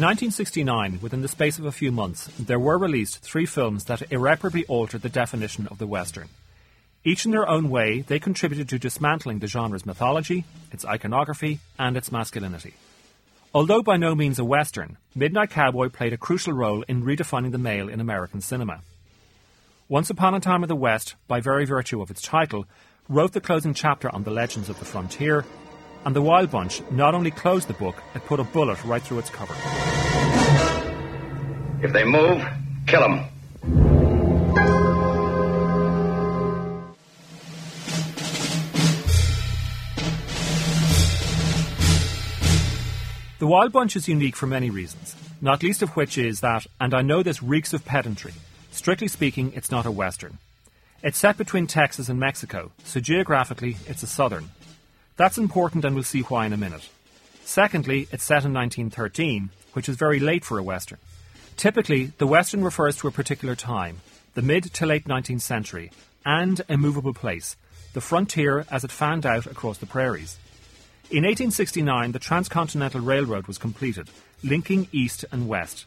In 1969, within the space of a few months, there were released three films that irreparably altered the definition of the Western. Each in their own way, they contributed to dismantling the genre's mythology, its iconography, and its masculinity. Although by no means a Western, Midnight Cowboy played a crucial role in redefining the male in American cinema. Once Upon a Time in the West, by very virtue of its title, wrote the closing chapter on the legends of the frontier, and The Wild Bunch not only closed the book, it put a bullet right through its cover. If they move, kill them. The Wild Bunch is unique for many reasons, not least of which is that, and I know this reeks of pedantry, strictly speaking, it's not a Western. It's set between Texas and Mexico, so geographically, it's a Southern. That's important, and we'll see why in a minute. Secondly, it's set in 1913, which is very late for a Western. Typically, the Western refers to a particular time, the mid to late 19th century, and a movable place, the frontier as it fanned out across the prairies. In 1869, the Transcontinental Railroad was completed, linking east and west.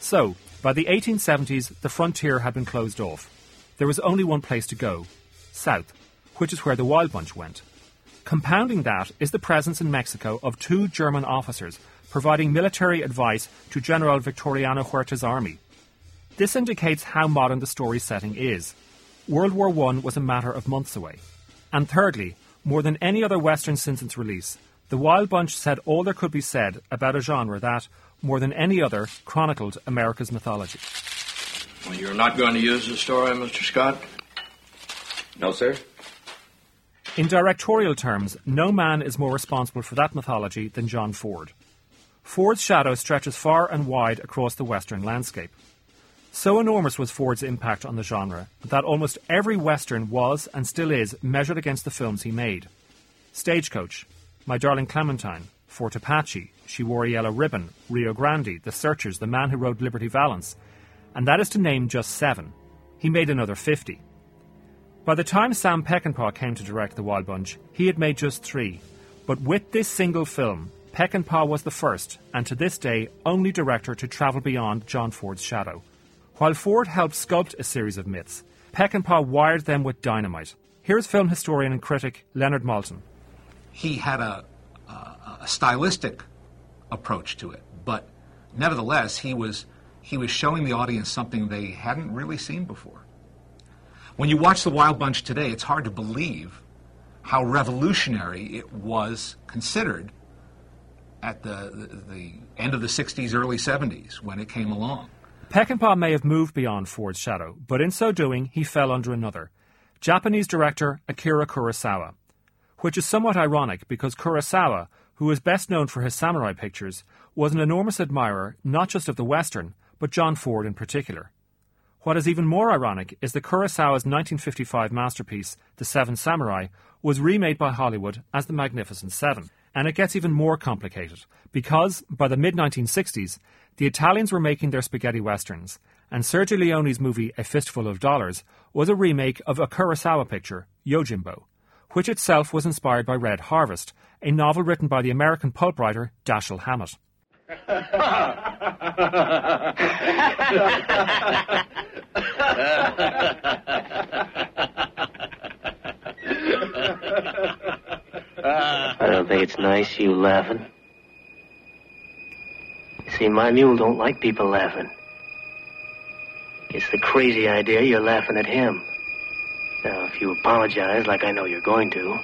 So, by the 1870s, the frontier had been closed off. There was only one place to go south, which is where the Wild Bunch went. Compounding that is the presence in Mexico of two German officers providing military advice to General Victoriano Huerta's army. This indicates how modern the story's setting is. World War I was a matter of months away. And thirdly, more than any other Western since its release, The Wild Bunch said all there could be said about a genre that, more than any other, chronicled America's mythology. Well, you're not going to use the story, Mr. Scott? No, sir. In directorial terms, no man is more responsible for that mythology than John Ford. Ford's shadow stretches far and wide across the Western landscape. So enormous was Ford's impact on the genre that almost every Western was and still is measured against the films he made. Stagecoach, My Darling Clementine, Fort Apache, She Wore a Yellow Ribbon, Rio Grande, The Searchers, The Man Who Rode Liberty Valance, and that is to name just seven. He made another 50. By the time Sam Peckinpah came to direct The Wild Bunch, he had made just three. But with this single film, Peckinpah was the first, and to this day, only director to travel beyond John Ford's shadow. While Ford helped sculpt a series of myths, Peckinpah wired them with dynamite. Here's film historian and critic Leonard Maltin. He had a, a, a stylistic approach to it, but nevertheless, he was, he was showing the audience something they hadn't really seen before. When you watch The Wild Bunch today, it's hard to believe how revolutionary it was considered at the, the, the end of the 60s, early 70s when it came along. Peckinpah may have moved beyond Ford's shadow, but in so doing, he fell under another Japanese director Akira Kurosawa. Which is somewhat ironic because Kurosawa, who is best known for his samurai pictures, was an enormous admirer not just of the Western, but John Ford in particular. What is even more ironic is that Kurosawa's 1955 masterpiece, The Seven Samurai, was remade by Hollywood as The Magnificent Seven. And it gets even more complicated because, by the mid 1960s, the Italians were making their spaghetti westerns, and Sergio Leone's movie A Fistful of Dollars was a remake of a Kurosawa picture, Yojimbo, which itself was inspired by Red Harvest, a novel written by the American pulp writer Dashiell Hammett. I don't think it's nice you laughing. See, my mule don't like people laughing. It's the crazy idea you're laughing at him. Now, if you apologize like I know you're going to,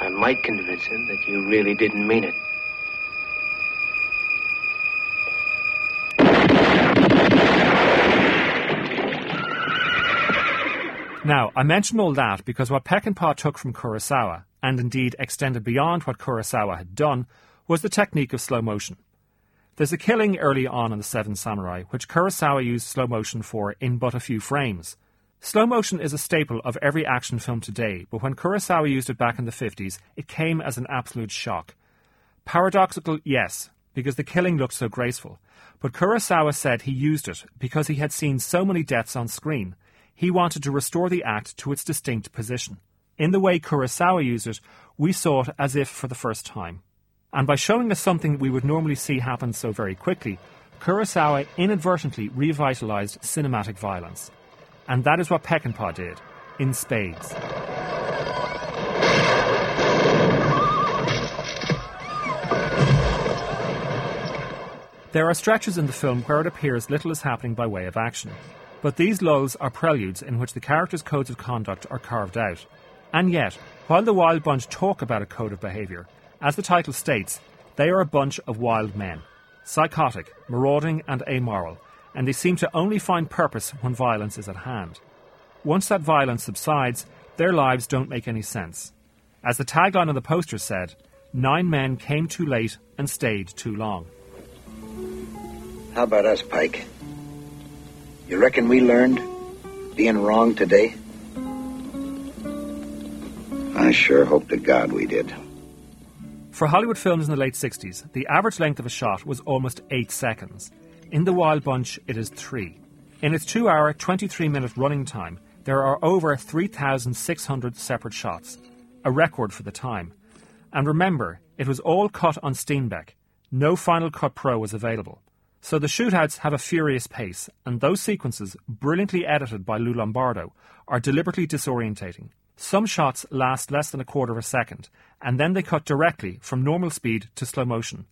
I might convince him that you really didn't mean it. Now, I mention all that because what Peckinpah took from Kurosawa, and indeed extended beyond what Kurosawa had done, was the technique of slow motion. There's a killing early on in The Seven Samurai, which Kurosawa used slow motion for in but a few frames. Slow motion is a staple of every action film today, but when Kurosawa used it back in the 50s, it came as an absolute shock. Paradoxical, yes, because the killing looked so graceful, but Kurosawa said he used it because he had seen so many deaths on screen he wanted to restore the act to its distinct position. In the way Kurosawa used it, we saw it as if for the first time. And by showing us something we would normally see happen so very quickly, Kurosawa inadvertently revitalized cinematic violence. And that is what Peckinpah did, in spades. There are stretches in the film where it appears little is happening by way of action, but these lulls are preludes in which the characters' codes of conduct are carved out. And yet, while the Wild Bunch talk about a code of behaviour, as the title states, they are a bunch of wild men, psychotic, marauding, and amoral, and they seem to only find purpose when violence is at hand. Once that violence subsides, their lives don't make any sense. As the tagline on the poster said, nine men came too late and stayed too long. How about us, Pike? You reckon we learned being wrong today? I sure hope to God we did. For Hollywood films in the late 60s, the average length of a shot was almost 8 seconds. In The Wild Bunch, it is 3. In its 2 hour, 23 minute running time, there are over 3,600 separate shots, a record for the time. And remember, it was all cut on Steenbeck. No Final Cut Pro was available. So the shootouts have a furious pace, and those sequences, brilliantly edited by Lou Lombardo, are deliberately disorientating. Some shots last less than a quarter of a second, and then they cut directly from normal speed to slow motion.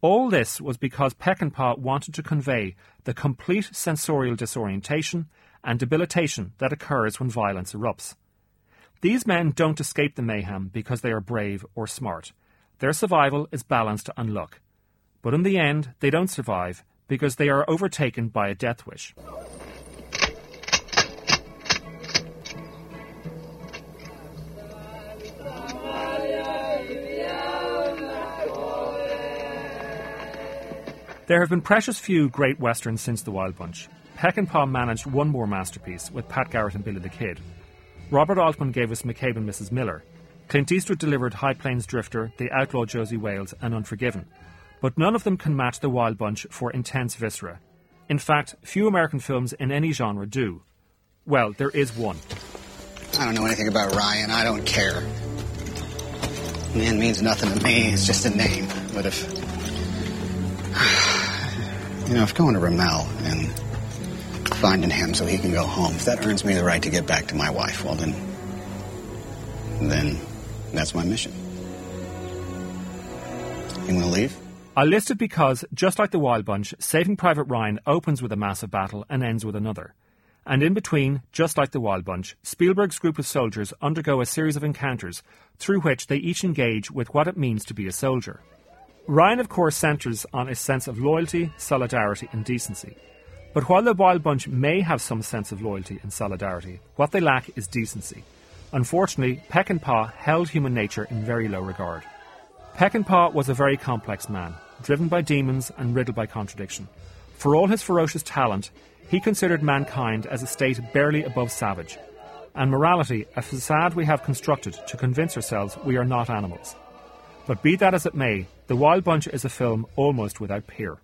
All this was because Peckinpah wanted to convey the complete sensorial disorientation and debilitation that occurs when violence erupts. These men don't escape the mayhem because they are brave or smart. Their survival is balanced on luck. But in the end, they don't survive because they are overtaken by a death wish. There have been precious few great westerns since The Wild Bunch. Peckinpah managed one more masterpiece with Pat Garrett and Billy the Kid. Robert Altman gave us McCabe and Mrs. Miller. Clint Eastwood delivered High Plains Drifter, The Outlaw Josey Wales, and Unforgiven but none of them can match The Wild Bunch for intense viscera. In fact, few American films in any genre do. Well, there is one. I don't know anything about Ryan. I don't care. Man means nothing to me. It's just a name. But if. You know, if going to Ramelle and finding him so he can go home, if that earns me the right to get back to my wife, well, then. Then that's my mission. You want to leave? I list it because, just like the Wild Bunch, Saving Private Ryan opens with a massive battle and ends with another. And in between, just like the Wild Bunch, Spielberg's group of soldiers undergo a series of encounters through which they each engage with what it means to be a soldier. Ryan, of course, centres on a sense of loyalty, solidarity, and decency. But while the Wild Bunch may have some sense of loyalty and solidarity, what they lack is decency. Unfortunately, Peckinpah held human nature in very low regard. Peckinpah was a very complex man, driven by demons and riddled by contradiction. For all his ferocious talent, he considered mankind as a state barely above savage, and morality a facade we have constructed to convince ourselves we are not animals. But be that as it may, The Wild Bunch is a film almost without peer.